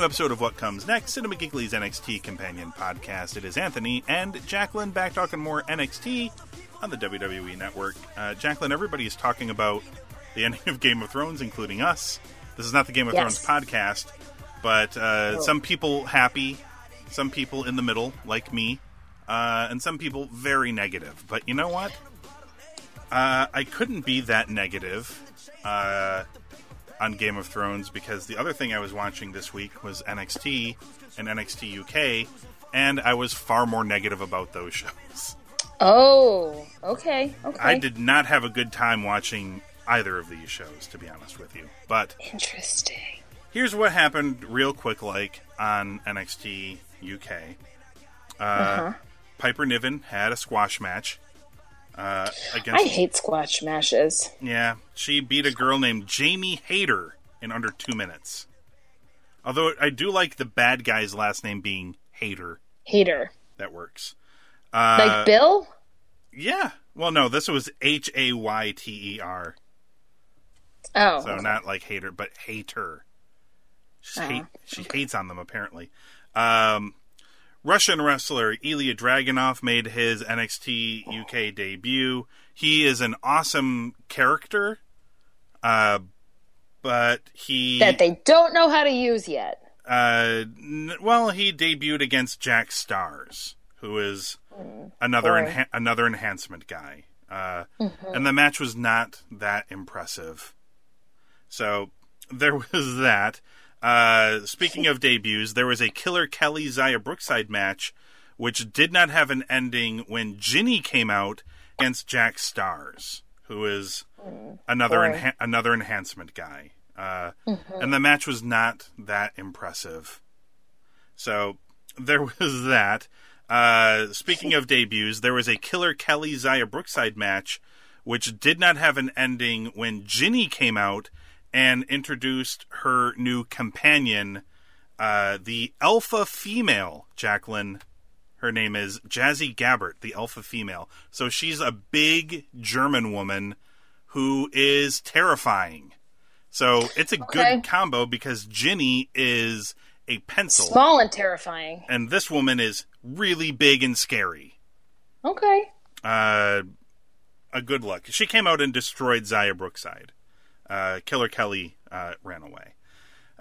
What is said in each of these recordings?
New episode of What Comes Next, Cinema Geekly's NXT companion podcast. It is Anthony and Jacqueline back talking more NXT on the WWE Network. Uh, Jacqueline, everybody is talking about the ending of Game of Thrones, including us. This is not the Game of Yes. Thrones podcast, but uh, some people happy, some people in the middle, like me, uh, and some people very negative. But you know what? Uh, I couldn't be that negative. On Game of Thrones because the other thing I was watching this week was NXT and NXT UK, and I was far more negative about those shows. Oh, okay, okay. I did not have a good time watching either of these shows, to be honest with you. But Interesting. here's what happened, real quick, like on NXT UK. Uh, Uh-huh. Piper Niven had a squash match uh, against. I hate squash matches. Yeah, she beat a girl named Jamie Hayter in under two minutes. Although I do like the bad guy's last name being Hater. Hater. That works. Uh, Like Bill? Yeah. Well, no, this was H A Y T E R. Oh. So not like hater, but hater. She's Oh, hate, she hates on them apparently. Um, Russian wrestler Ilya Dragunov made his NXT UK debut. He is an awesome character, uh, but he that they don't know how to use yet. uh, n- well, he debuted against Jack Starz, who is another enha- another enhancement guy, uh, and the match was not that impressive. So there was that. Uh, speaking of debuts, there was a Killer Kelly Xia Brookside match, which did not have an ending when Jinny came out against Jack Starz, who is another enha- another enhancement guy. Uh, And the match was not that impressive. So there was that. Uh, speaking of debuts, there was a Killer Kelly Xia Brookside match, which did not have an ending when Jinny came out and introduced her new companion, uh, the alpha female, Jacqueline. Her name is Jazzy Gabert, the alpha female. So she's a big German woman who is terrifying. So it's a Okay. good combo because Jinny is a pencil Small and terrifying. and this woman is really big and scary. Okay. Uh, a good look. She came out and destroyed Xia Brookside. Uh, Killer Kelly uh, ran away.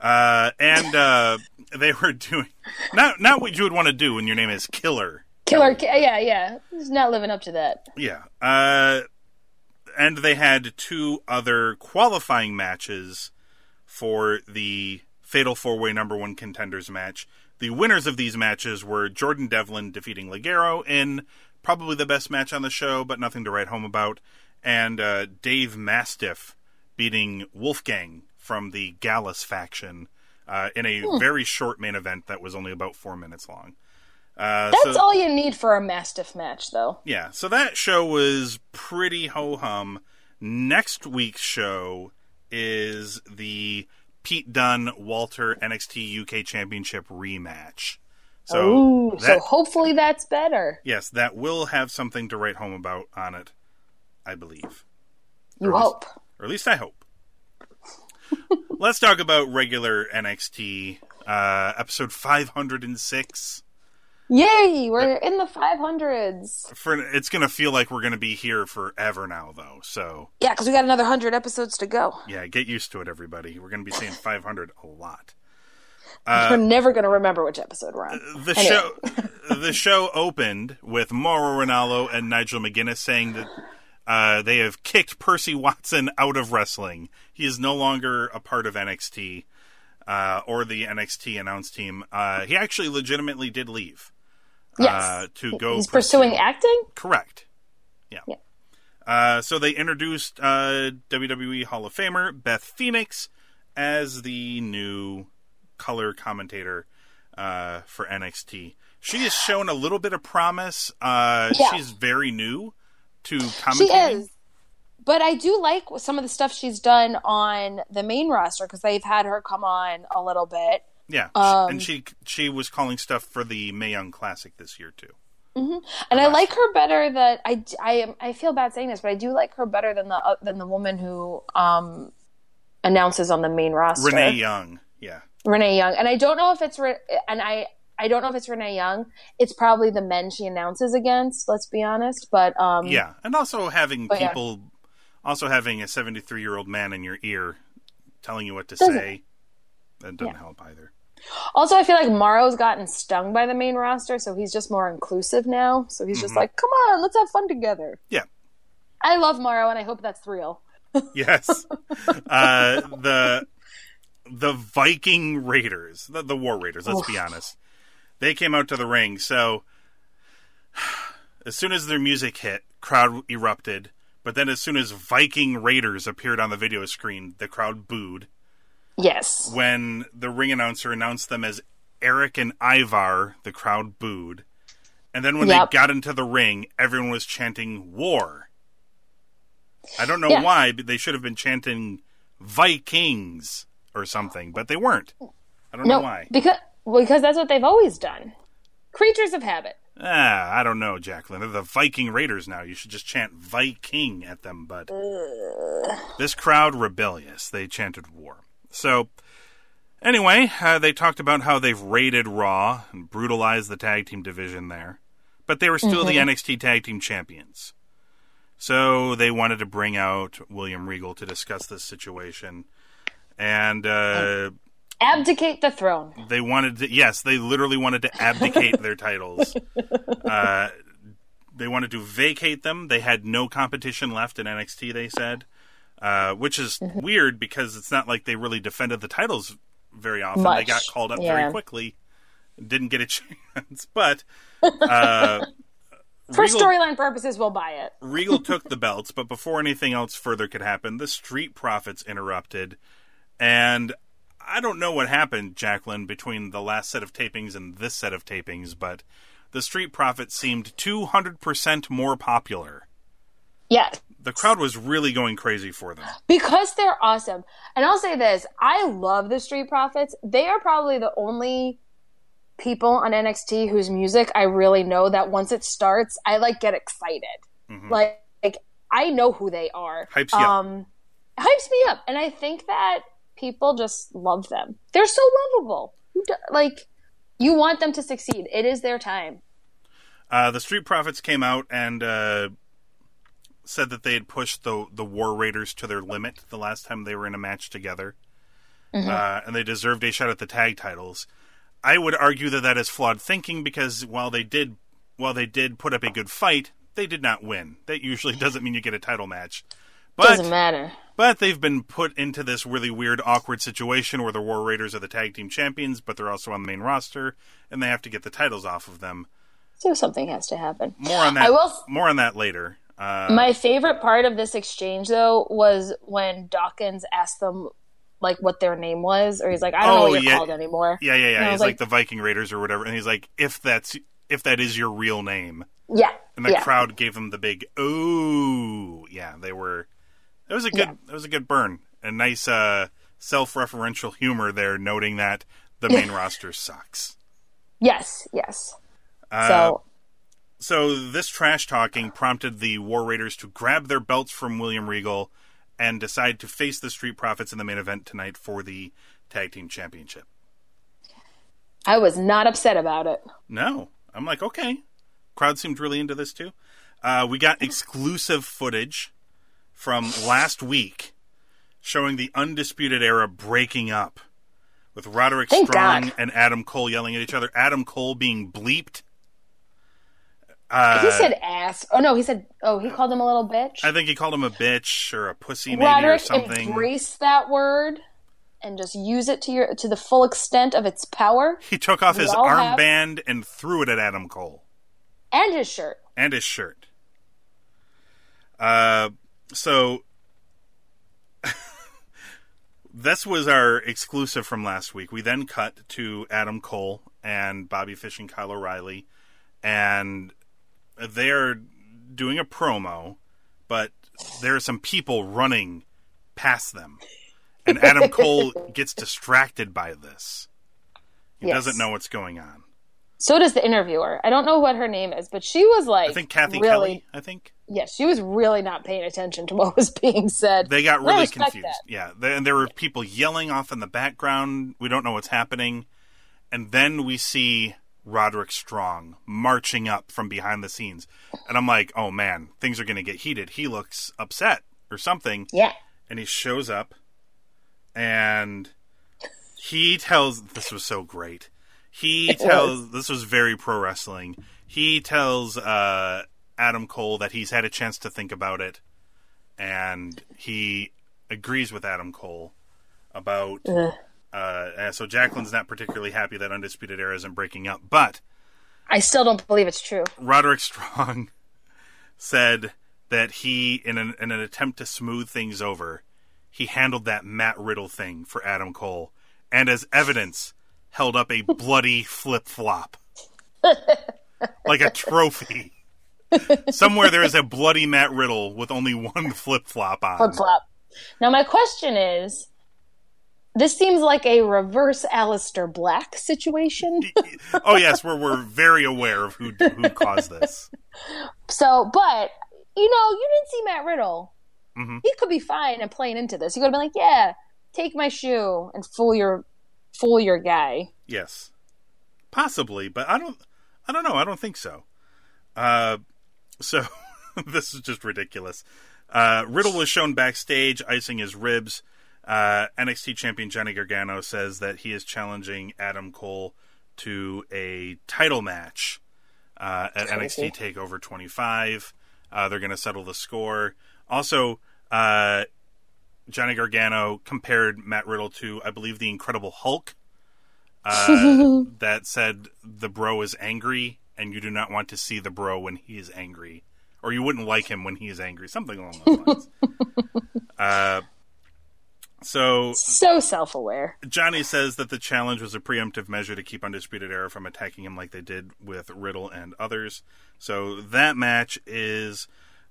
Uh, and uh, they were doing not not what you would want to do when your name is Killer. Killer. Yeah, yeah. He's not living up to that. Yeah. Uh, and they had two other qualifying matches for the Fatal Four Way Number One Contenders match. The winners of these matches were Jordan Devlin defeating Ligero in probably the best match on the show, but nothing to write home about, and uh, Dave Mastiff beating Wolfgang from the Gallus faction uh, in a very short main event that was only about four minutes long. Uh, That's so- all you need for a Mastiff match, though. yeah, so that show was pretty ho hum. Next week's show is the Pete Dunne Walter NXT UK Championship rematch. So Ooh, that, so hopefully that's better. yes, that will have something to write home about on it, I believe, You Or at least- hope. or at least I hope. Let's talk about regular NXT uh, episode 506. Yay! We're in the 500s. For it's going to feel like we're going to be here forever now, though. So Yeah, because we got another 100 episodes to go. Yeah, get used to it, everybody. We're going to be saying 500 a lot. we're never going to remember which episode we're on. The Anyway. show, the show opened with Mauro Ranallo and Nigel McGuinness saying that Uh, they have kicked Percy Watson out of wrestling. He is no longer a part of NXT uh, or the NXT announce team. Uh, he actually legitimately did leave. Yes. Uh, to go He's pursue- pursuing acting? Correct. Yeah. Yeah. Uh, so they introduced uh, WWE Hall of Famer Beth Phoenix as the new color commentator uh, for NXT. She has shown a little bit of promise. Uh, Yeah. She's very new to commentating. She is. But I do like some of the stuff she's done on the main roster because they've had her come on a little bit. Yeah, Um, and she she was calling stuff for the Mae Young Classic this year too. And I like her better that I, I, I feel bad saying this, but I do like her better than the uh, than the woman who um, announces on the main roster. Renee Young. Yeah. Renee Young, and I don't know if it's Re- and I I don't know if it's Renee Young. It's probably the men she announces against. Let's be honest, but um, Yeah, and also having But yeah. people, also having a seventy-three-year-old man in your ear telling you what to Doesn't- say, that doesn't Yeah. help either. Also, I feel like Mauro's gotten stung by the main roster, so he's just more inclusive now. So he's just like, "Come on, let's have fun together." Yeah. I love Mauro, and I hope that's real. Yes, uh, the the Viking Raiders, the, the War Raiders. Let's be honest, they came out to the ring. So as soon as their music hit, crowd erupted. But then, as soon as Viking Raiders appeared on the video screen, the crowd booed. Yes. when the ring announcer announced them as Eric and Ivar, the crowd booed. And then when Yep. they got into the ring, everyone was chanting war. I don't know Yeah. why, but they should have been chanting Vikings or something, but they weren't. I don't know why. because because that's what they've always done. Creatures of habit. Ah, I don't know, Jacqueline. They're the Viking Raiders now. You should just chant Viking at them, but this crowd rebellious. They chanted war. So anyway, uh, they talked about how they've raided Raw and brutalized the tag team division there, but they were still the NXT tag team champions. So they wanted to bring out William Regal to discuss this situation, and uh, Abdicate the throne. they wanted to yes they literally wanted to abdicate their titles uh, they wanted to vacate them they had no competition left in nxt they said uh, which is Mm-hmm. weird because it's not like they really defended the titles very often Much, they got called up yeah. very quickly didn't get a chance but uh, For storyline purposes, we'll buy it. Regal took the belts, but before anything else further could happen, the Street Profits interrupted. And I don't know what happened, Jacqueline, between the last set of tapings and this set of tapings, but the Street Profits seemed 200% more popular. Yeah. The crowd was really going crazy for them. Because they're awesome. And I'll say this I love the Street Profits. They are probably the only people on NXT whose music I really know that once it starts, I like get excited. Like, like I know who they are. Hypes um, hypes me up. And I think that people just love them. They're so lovable. Like, you want them to succeed. It is their time. Uh, the Street Profits came out and uh, said that they had pushed the the War Raiders to their limit the last time they were in a match together, uh, and they deserved a shot at the tag titles. I would argue that that is flawed thinking because while they did while they did put up a good fight, they did not win. That usually doesn't mean you get a title match. But Doesn't matter. but they've been put into this really weird, awkward situation where the War Raiders are the tag team champions, but they're also on the main roster, and they have to get the titles off of them. So something has to happen. More on that. I will. More on that later. Uh, My favorite part of this exchange, though, was when Dawkins asked them like what their name was, or he's like, "I don't know Oh, what you're yeah. called anymore." yeah, yeah, yeah. I He's like, like- the Viking Raiders or whatever, and he's like, if that's if that is your real name, Yeah, and the yeah. crowd gave him the big ooh. Yeah, they were. It was a good. It was a good burn. A nice uh, self-referential humor there, noting that the main roster sucks. Yes, yes. Uh, so So this trash talking prompted the War Raiders to grab their belts from William Regal and decide to face the Street Profits in the main event tonight for the tag team championship. I was not upset about it. No, I'm like, okay. Crowd seemed really into this too. Uh, we got exclusive footage from last week showing the Undisputed Era breaking up with Roderick Thank Strong God. and Adam Cole yelling at each other. Adam Cole being bleeped. Uh, he said ass. Oh no, he said. Oh, he called him a little bitch. I think he called him a bitch or a pussy, maybe Roderick, or something. embrace that word and just use it to your to the full extent of its power He took off We his all have- armband and threw it at Adam Cole and his shirt. and his shirt. Uh, so this was our exclusive from last week. We then cut to Adam Cole and Bobby Fish and Kyle O'Reilly, and they're doing a promo, but there are some people running past them, and Adam Cole gets distracted by this. He Yes. doesn't know what's going on. So does the interviewer. I don't know what her name is, but she was like, I think Kathy really, Kelly. I think Yes, she was really not paying attention to what was being said. they got really confused. that. Yeah, and there were people yelling off in the background. We don't know what's happening, and then we see Roderick Strong marching up from behind the scenes, and I'm like, oh man, things are going to get heated. He looks upset or something, Yeah. and he shows up, and he tells this was so great. He It tells this was very pro wrestling. He tells uh, Adam Cole that he's had a chance to think about it, and he agrees with Adam Cole about. Ugh. Uh, so Jacqueline's not particularly happy that Undisputed Era isn't breaking up, but I still don't believe it's true. Roderick Strong said that he, in an, in an attempt to smooth things over, he handled that Matt Riddle thing for Adam Cole, and as evidence, held up a bloody flip flop, like a trophy. Somewhere there is a bloody Matt Riddle with only one flip flop on. Flip flop. Now my question is, this seems like a reverse Aleister Black situation. oh yes, we're we're very aware of who who caused this. So, but you know, you didn't see Matt Riddle. Mhm. He could be fine and playing into this. He could have been like, "Yeah, take my shoe and fool your fool your guy." Yes, possibly, but I don't. I don't know. I don't think so. Uh, so this is just ridiculous. Uh, Riddle was shown backstage icing his ribs. Uh, NXT champion Johnny Gargano says that he is challenging Adam Cole to a title match uh, at. NXT Takeover 25. Uh, they're going to settle the score. Also, uh, Johnny Gargano compared Matt Riddle to, I believe, the Incredible Hulk. Uh, that said the bro is angry, and you do not want to see the bro when he is angry, or you wouldn't like him when he is angry. Something along those lines. uh, so So self-aware. Johnny says that the challenge was a preemptive measure to keep Undisputed Era from attacking him like they did with Riddle and others. So that match is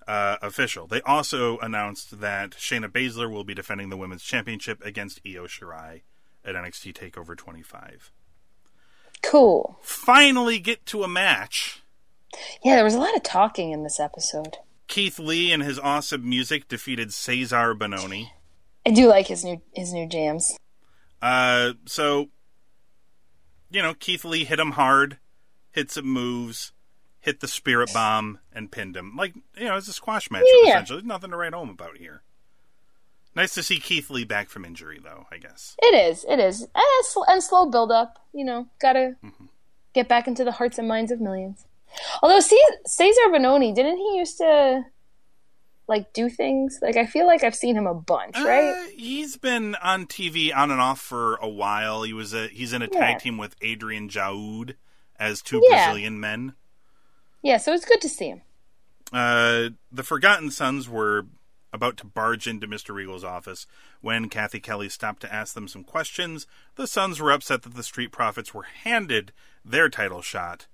uh, official. They also announced that Shayna Baszler will be defending the women's championship against Io Shirai at NXT Takeover 25. Cool. Finally, get to a match. Yeah, there was a lot of talking in this episode. Keith Lee and his awesome music defeated Cesar Bononi. I do like his new his new jams. Uh, so, you know, Keith Lee hit him hard, hit some moves, hit the spirit bomb, and pinned him. Like, you know, it's a squash match, Yeah. essentially. Nothing to write home about here. Nice to see Keith Lee back from injury, though, I guess. It is. It is. And, and slow build up. You know, gotta get back into the hearts and minds of millions. Although C- Cesar Bononi, didn't he used to like do things? Like I feel like I've seen him a bunch, right? Uh, he's been on TV on and off for a while. He was a he's in a Yeah. tag team with Adrian Jaoud as two Yeah. Brazilian men. Yeah, so it's good to see him. Uh, the Forgotten Sons were about to barge into Mr. Regal's office when Cathy Kelley stopped to ask them some questions. The Sons were upset that the Street Profits were handed their title shot.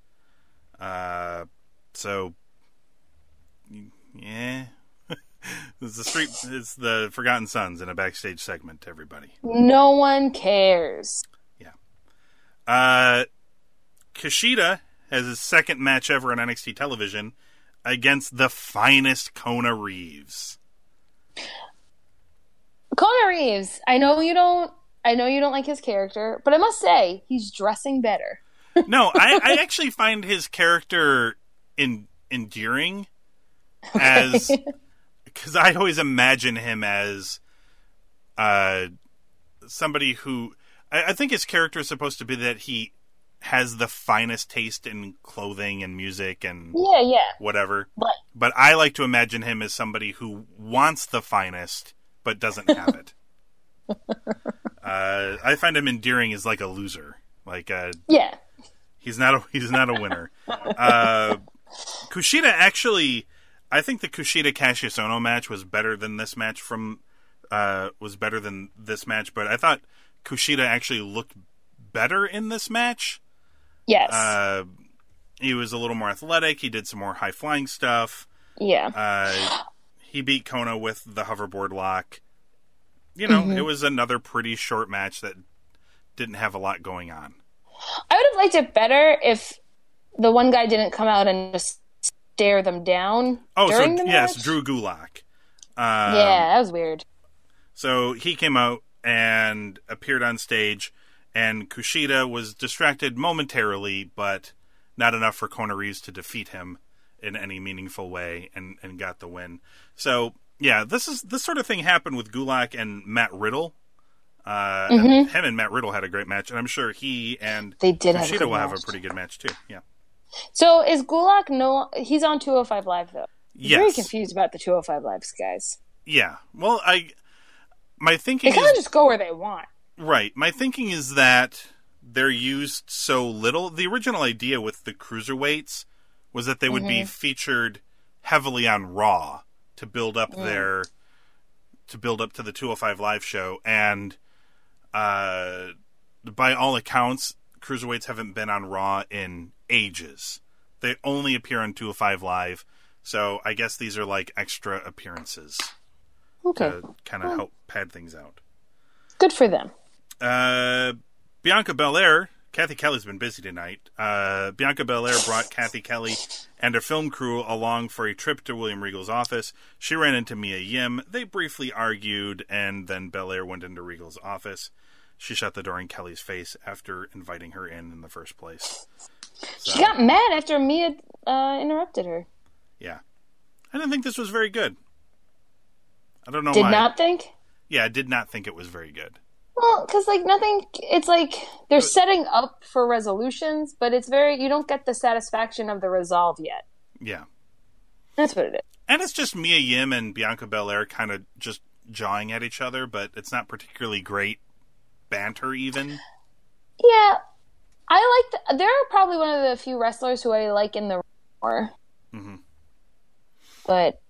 Uh, so, yeah. it's the street. It's the Forgotten Sons in a backstage segment. to Everybody. No one cares. Yeah. Uh, Kushida has his second match ever on NXT television against the finest Kona Reeves. Kona Reeves. I know you don't. I know you don't like his character, but I must say he's dressing better. No, I, I actually find his character in, endearing as because I always imagine him as uh somebody who I, I think his character is supposed to be that he has the finest taste in clothing and music and Yeah, yeah. whatever. But But I like to imagine him as somebody who wants the finest but doesn't have it. uh, I find him endearing as like a loser. Like uh, yeah. he's not a he's not a winner. Uh, Kushida actually, I think the Kushida Cassius Ono match was better than this match from uh, was better than this match. But I thought Kushida actually looked better in this match. Yes. Uh, he was a little more athletic. He did some more high flying stuff. yeah. Uh, he beat Kona with the hoverboard lock. You know, Mm-hmm. it was another pretty short match that didn't have a lot going on. I would have liked it better if the one guy didn't come out and just stare them down Oh, so yes. Drew Gulak. Um, yeah, that was weird. So he came out and appeared on stage, and Kushida was distracted momentarily, but not enough for Kona Reeves to defeat him in any meaningful way, and, and got the win. So yeah, this is this sort of thing happened with Gulak and Matt Riddle. Uh, and him and Matt Riddle had a great match, and I'm sure he and Mm-hmm. They did have Kushida good will have a pretty good match too. Yeah. So is Gulak no? He's on 205 Live though. I'm Very Yes. confused about the 205 Lives guys. Yeah. Well, I my thinking They kind of just go where they want. Right. My thinking is that they're used so little. The original idea with the cruiserweights was that they would be featured heavily on Raw to build up their to build up to the 205 live show and uh by all accounts cruiserweights haven't been on Raw in ages. They only appear on 205 live. So I guess these are like extra appearances Okay, to kind of help pad things out. good for them. Uh, Bianca Belair, Cathy Kelley's been busy tonight. Uh, Bianca Belair brought Cathy Kelley and her film crew along for a trip to William Regal's office. She ran into Mia Yim. They briefly argued, and then Belair went into Regal's office. She shut the door in Kelley's face after inviting her in in the first place. She got mad after Mia uh, interrupted her. Yeah. I didn't think this was very good. I don't know why. Did why. not think. Yeah, I did not think it was very good. Well, because like nothing, it's like they're setting up for resolutions, but it's very you don't get the satisfaction of the resolve yet. Yeah. That's what it is. And it's just Mia Yim and Bianca Belair kind of just jawing at each other, but it's not particularly great banter, even. Yeah, I like. The, they're probably one of the few wrestlers who I like in the more. Mhm. But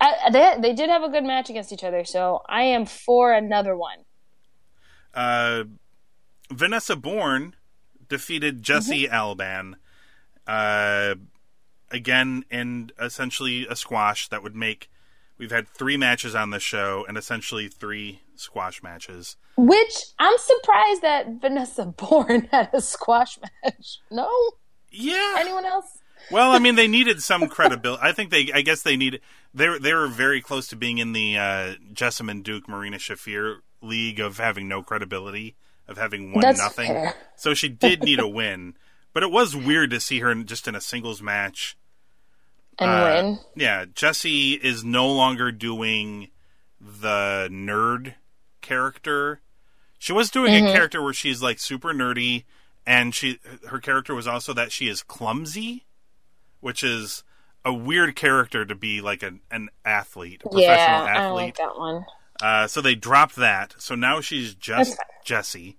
I, they they did have a good match against each other, so I am for another one. Uh, Vanessa Borne defeated Jessie Elaban uh, again in essentially a squash that would make. We've had three matches on the show and essentially three squash matches. Which I'm surprised that Vanessa Borne had a squash match. No, Yeah. anyone else? Well, I mean, they needed some credibility. I think they. I guess they need. They were- they were very close to being in the uh, Jessamyn Duke Marina Shafir league of having no credibility, of having won That's nothing. fair. So she did need a win, but it was weird to see her in, just in a singles match. And Uh, win. Yeah, Jessie is no longer doing the nerd character. She was doing Mm-hmm. a character where she's like super nerdy, and she her character was also that she is clumsy, which is a weird character to be like an, an athlete, a professional Yeah, I don't like athlete. that one. Uh, so they dropped that. So now she's just. Jessie.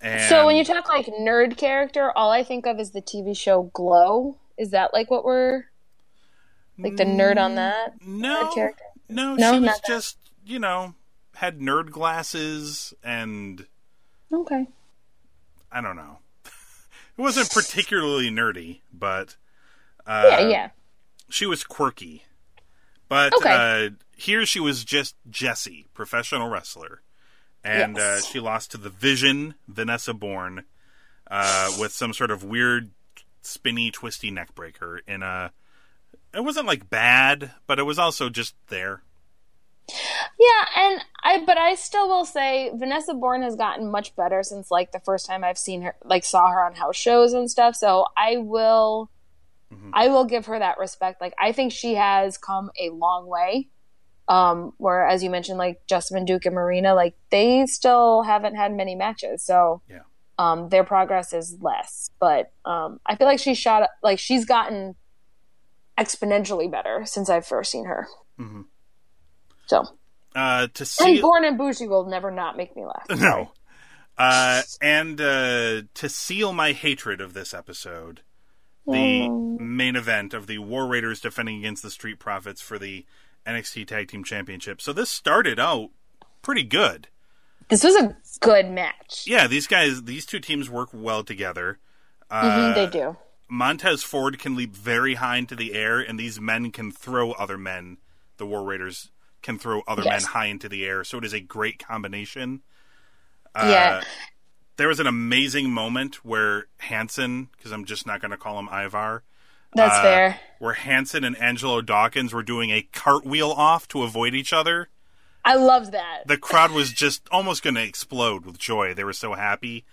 And So when you talk like nerd character, all I think of is the TV show Glow. Is that like what we're like the nerd on that no, no, No, she was not that. just you know had nerd glasses and Okay. I don't know. it wasn't particularly nerdy, but uh, Yeah, yeah. she was quirky. But Okay. uh, here she was just Jessie, professional wrestler, and Yes. uh, she lost to the Vision, Vanessa Borne, uh, with some sort of weird, spinny, twisty neck breaker. In a, it wasn't like bad, but it was also just there. Yeah, and I but I still will say Vanessa Borne has gotten much better since like the first time I've seen her like saw her on house shows and stuff. So I will I will give her that respect. Like I think she has come a long way. Um where as you mentioned like Justin Duke and Marina like they still haven't had many matches. So Yeah. um, their progress is less. But um, I feel like she shot like she's gotten exponentially better since I've first seen her. Mm-hmm. So Uh, to and see Born and Bougie will never not make me laugh. no, uh, and uh, to seal my hatred of this episode, the main event of the War Raiders defending against the Street Profits for the NXT Tag Team Championship. So this started out pretty good. This was a good match. Yeah, these guys, these two teams work well together. Uh, Mhm, they do. Montez Ford can leap very high into the air, and these men can throw other men. The War Raiders can throw other Yes. men high into the air, so it is a great combination. Uh, yeah. There was an amazing moment where Hanson, because I'm just not going to call him Ivar, That's uh, fair. where Hanson and Angelo Dawkins were doing a cartwheel off to avoid each other. I loved that. The crowd was just almost going to explode with joy. They were so happy.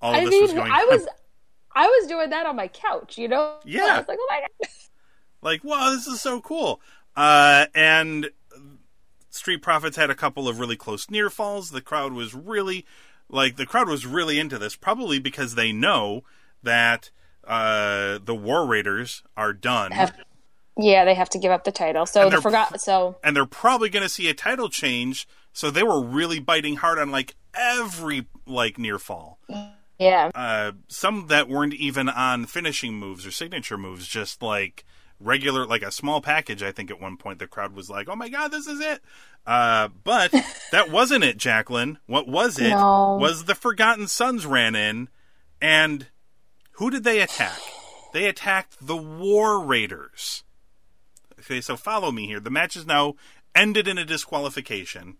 All of I this mean, was going I was, I was doing that on my couch. You know? Yeah. I was like, oh my god. like, wow, this is so cool. Uh, and Street Profits had a couple of really close near falls. The crowd was really, like, the crowd was really into this, probably because they know that uh, the War Raiders are done. Have- Yeah, they have to give up the title. So they're- forgot. So and they're probably going to see a title change. So they were really biting hard on like every like near fall. yeah, Uh, some that weren't even on finishing moves or signature moves, just like regular, like a small package. I think at one point the crowd was like, "Oh my god, this is it!" Uh, but that wasn't it, Jacqueline. What was it? No. Was the Forgotten Sons ran in, and who did they attack? They attacked the War Raiders. Okay, so follow me here. The match is now ended in a disqualification,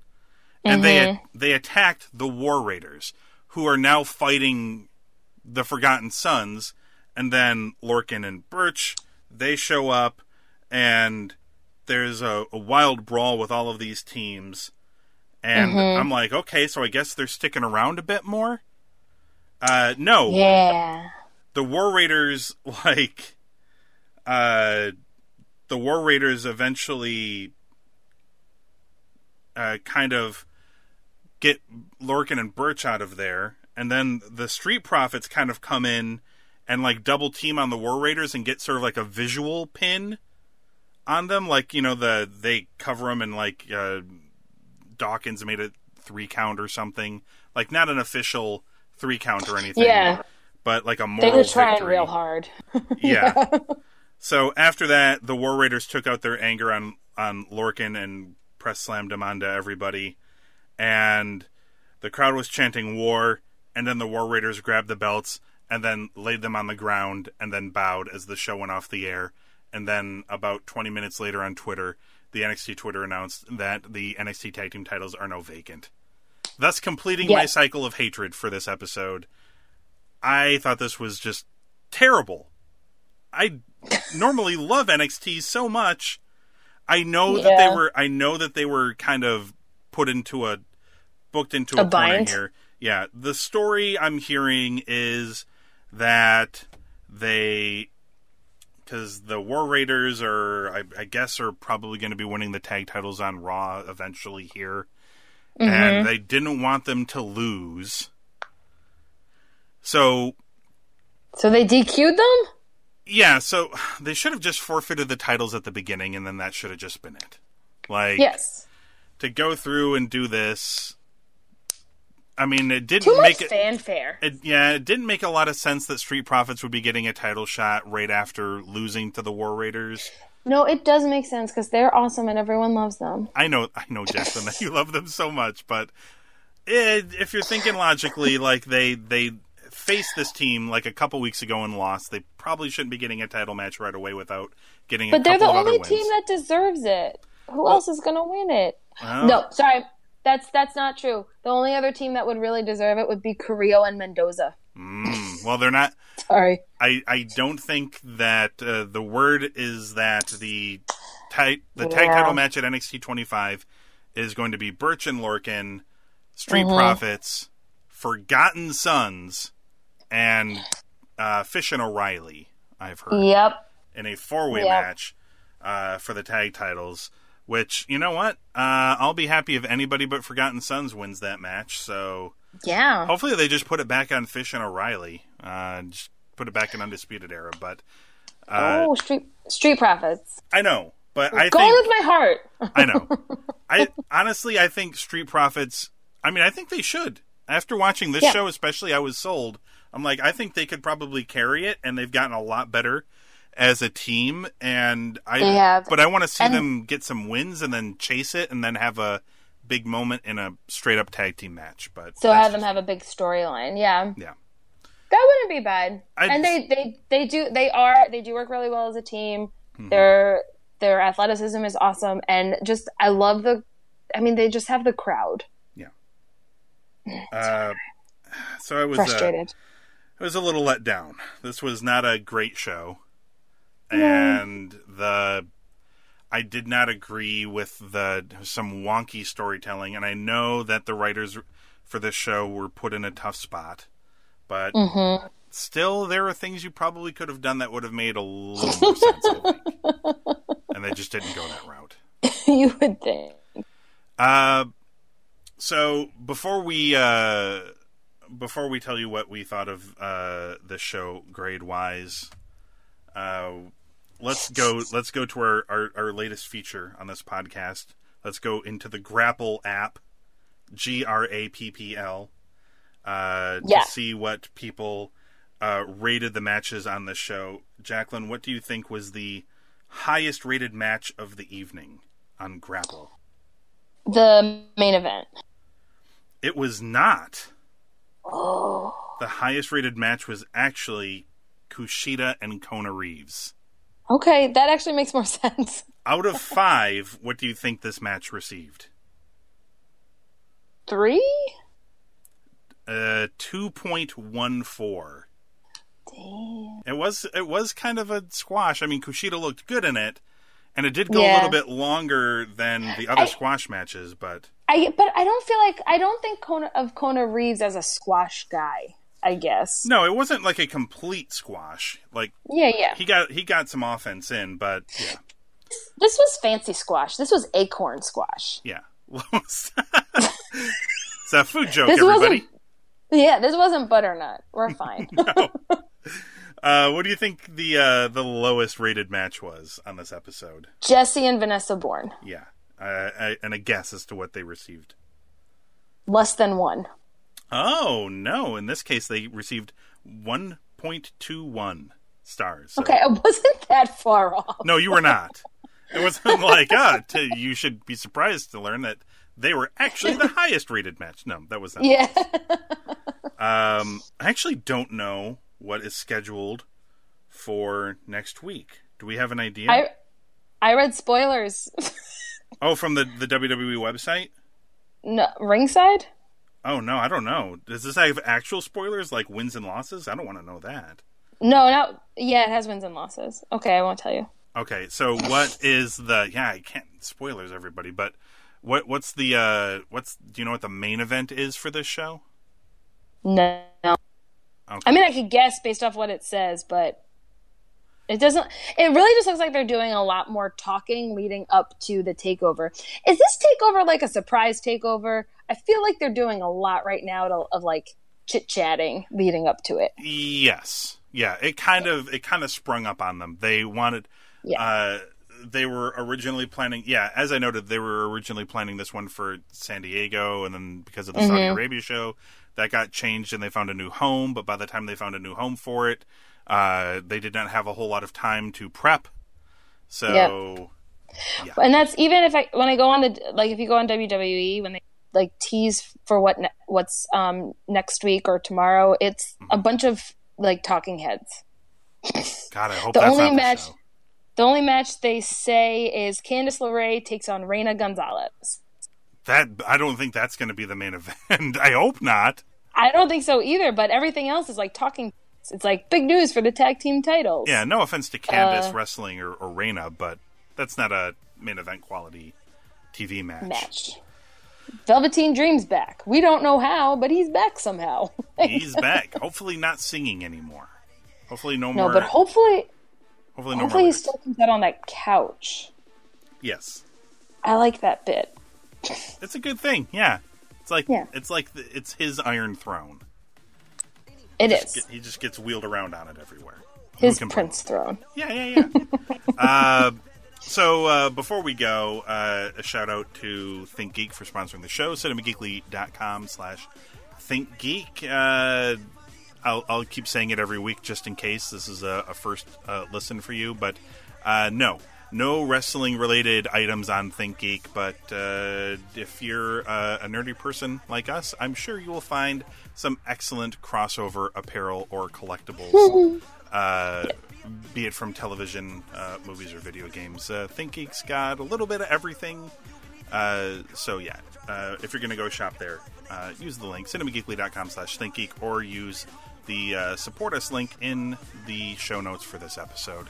and they they attacked the War Raiders, who are now fighting the Forgotten Sons, and then Lorcan and Birch they show up, and there's a, a wild brawl with all of these teams, and I'm like, okay, so I guess they're sticking around a bit more. Uh, no, yeah. the War Raiders like uh the War Raiders eventually uh kind of get Lorcan and Birch out of there and then the Street Profits kind of come in and like double team on the War Raiders and get sort of like a visual pin on them like you know the they cover them and like uh Dawkins made a 3 count or something like not an official 3 count or anything Yeah. but like a They were trying victory. real hard. Yeah. so after that, the War Raiders took out their anger on on Lorcan and press slammed him onto everybody, and the crowd was chanting war. And then the War Raiders grabbed the belts and then laid them on the ground and then bowed as the show went off the air. And then about 20 minutes later on Twitter, the NXT Twitter announced that the NXT Tag Team titles are now vacant. Thus completing my cycle of hatred for this episode. I thought this was just terrible. I normally love NXT so much. I know that they were I know that they were kind of put into a booked into A a, bind? here. Yeah, the story I'm hearing is that they because the War Raiders are, I, I guess, are probably going to be winning the tag titles on Raw eventually here, Mm-hmm. and they didn't want them to lose. So So they DQ'd them? yeah, so they should have just forfeited the titles at the beginning, and then that should have just been it. Like Yes. to go through and do this. I mean, it didn't Too make much it. fanfare. It, yeah, it didn't make a lot of sense that Street Profits would be getting a title shot right after losing to the War Raiders. No, it does make sense because they're awesome and everyone loves them. I know, I know, Jackson, that you love them so much, but it, if you're thinking logically, like they they faced this team like a couple weeks ago and lost, they probably shouldn't be getting a title match right away without getting. A title. But they're the only team that deserves it. Who else is going to win it? Well, No, sorry. That's that's not true. The only other team that would really deserve it would be Carrillo and Mendoza. mm, well, they're not. Sorry. I, I don't think that uh, the word is that the ti- the tag title match at NXT 25 is going to be Birch and Lorcan, Street Mm-hmm. Profits, Forgotten Sons, and uh, Fish and O'Reilly. I've heard Yep. in a four way Yep. match uh, for the tag titles. Which you know what? Uh, I'll be happy if anybody but Forgotten Sons wins that match. So Yeah. Hopefully, they just put it back on Fish and O'Reilly. Uh, just put it back in Undisputed Era. But uh, oh, street street profits. I know, but I Go think with my heart. I know. I honestly, I think Street Profits. I mean, I think they should. After watching this Yeah. show, especially, I was sold. I'm like, I think they could probably carry it, and they've gotten a lot better as a team. And I, They have. but I want to see And- them get some wins and then chase it, and then have a big moment in a straight up tag team match. But So have them have a big storyline. Yeah. yeah. That wouldn't be bad. I'd- and they, they they do they are they do work really well as a team. Mm-hmm. Their their athleticism is awesome and just I love the I mean they just have the crowd. Yeah. Uh, so I was uh, Frustrated. I was a little let down. This was not a great show, and the I did not agree with the some wonky storytelling. And I know that the writers for this show were put in a tough spot, but Mm-hmm. still, there are things you probably could have done that would have made a little more sense. And they just didn't go that route. you would think. Uh, so before we uh, before we tell you what we thought of uh, this show grade wise, uh, let's go let's go to our, our, our latest feature on this podcast. Let's go into the Grapple app, G R A P P L, uh, Yeah. to see what people uh, rated the matches on this show. Jacqueline, what do you think was the highest rated match of the evening on Grapple? The main event. It was not. Oh. The highest rated match was actually Kushida and Kona Reeves. Okay, that actually makes more sense. Out of five, what do you think this match received? Three? Uh, two point one four. Damn. It was it was kind of a squash. I mean, Kushida looked good in it, and it did go a little bit longer than the other I- squash matches. But I but I don't feel like I don't think Kona of Kona Reeves as a squash guy. I guess. no, it wasn't like a complete squash. Like Yeah, yeah. he got he got some offense in, but yeah, This was fancy squash. This was acorn squash. yeah. it's a food joke, This everybody. wasn't. Yeah, this wasn't butternut. We're fine. Uh, what do you think the uh, the lowest rated match was on this episode? Jesse and Vanessa Borne. Yeah, uh, I, and a guess as to what they received. Less than one. Oh no! In this case, they received one point two one stars. So- Okay, I wasn't that far off. No, you were not. It wasn't like ah. T- you should be surprised to learn that they were actually the highest rated match. No, that was not. Yeah. Um, I actually don't know what is scheduled for next week. Do we have an idea? I I read spoilers. Oh, from the the WWE website. no, ringside? Oh no, I don't know. Does this have actual spoilers like wins and losses? I don't want to know that. No, not yeah, it has wins and losses. Okay, I won't tell you. Okay, so what is the yeah? I can't spoilers everybody, but what what's the uh what's do you know what the main event is for this show? No. Okay. I mean I could guess based off what it says, but it doesn't it really just looks like they're doing a lot more talking leading up to the takeover. Is this takeover like a surprise takeover? I feel like they're doing a lot right now to, of like chit chatting leading up to it. Yes, yeah. It kind of it kind of sprung up on them. They wanted. Yeah. Uh, they were originally planning. Yeah, as I noted, they were originally planning this one for San Diego, and then because of the Saudi Arabia show, that got changed, and they found a new home. But by the time they found a new home for it, uh, they did not have a whole lot of time to prep. So, Yeah. and that's even if I when I go on the like if you go on WWE when they like tease for what ne- what's um next week or tomorrow, it's Mm-hmm. a bunch of like talking heads. God, I hope The that's only not the match- show. The only match they say is Candice LeRae takes on Reina Gonzalez. That I don't think that's going to be the main event. I hope not. I don't think so either, but everything else is like talking. It's like big news for the tag team titles. Yeah, no offense to Candice Uh, wrestling or, or Reina, but that's not a main event quality TV match. match. Velveteen Dream's back. We don't know how, but he's back somehow. He's back. Hopefully, not singing anymore. Hopefully, no, no, more. but hopefully, hopefully, no hopefully he still comes out on that couch. Yes, I like that bit. it's a good thing. Yeah, It's like Yeah. it's like the, it's his Iron Throne. It is He just gets wheeled around on it everywhere. his Prince throne. Yeah, yeah, yeah. uh, so uh, before we go, uh, a shout out to Think Geek for sponsoring the show. CinemaGeekly.com slash Think Geek. Uh, I'll, I'll keep saying it every week just in case this is a, a first uh, listen for you. But uh, no, no wrestling related items on Think Geek. But uh, if you're uh, a nerdy person like us, I'm sure you will find some excellent crossover apparel or collectibles uh, be it from television, uh, movies, or video games. Uh, Think Geek's got a little bit of everything. Uh, so yeah, uh, if you're going to go shop there, uh, use the link cinemageekly.com slash thinkgeek or use the uh, support us link in the show notes for this episode.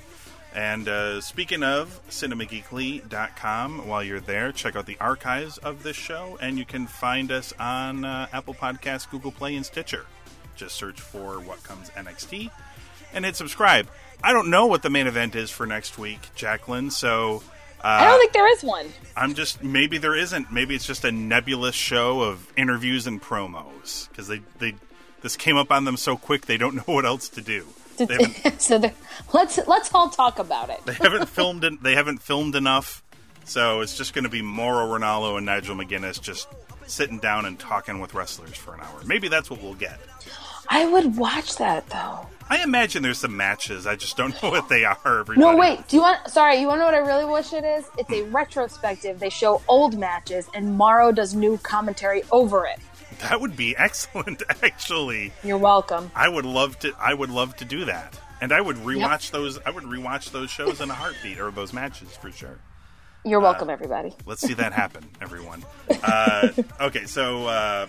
And uh, speaking of cinemageekly.com, while you're there, check out the archives of this show, and you can find us on uh, Apple Podcasts, Google Play, and Stitcher. Just search for What Comes NXT and hit subscribe. I don't know what the main event is for next week, Jacqueline, so uh, I don't think there is one. I'm just maybe there isn't. Maybe it's just a nebulous show of interviews and promos because they they this came up on them so quick they don't know what else to do. So let's let's all talk about it. they haven't filmed it. They haven't filmed enough, so it's just going to be Mauro Ranallo and Nigel McGuinness just sitting down and talking with wrestlers for an hour. Maybe that's what we'll get. I would watch that though. I imagine there's some matches. I just don't know what they are. Everybody. No, wait. Do you want? Sorry, you want to know what I really wish it is? It's a retrospective. They show old matches, and Mauro does new commentary over it. That would be excellent, actually. You're welcome. I would love to. I would love to do that, and I would rewatch those. I would rewatch those shows in a heartbeat, or those matches for sure. You're welcome, everybody. Let's see that happen, everyone. Uh, okay, so uh,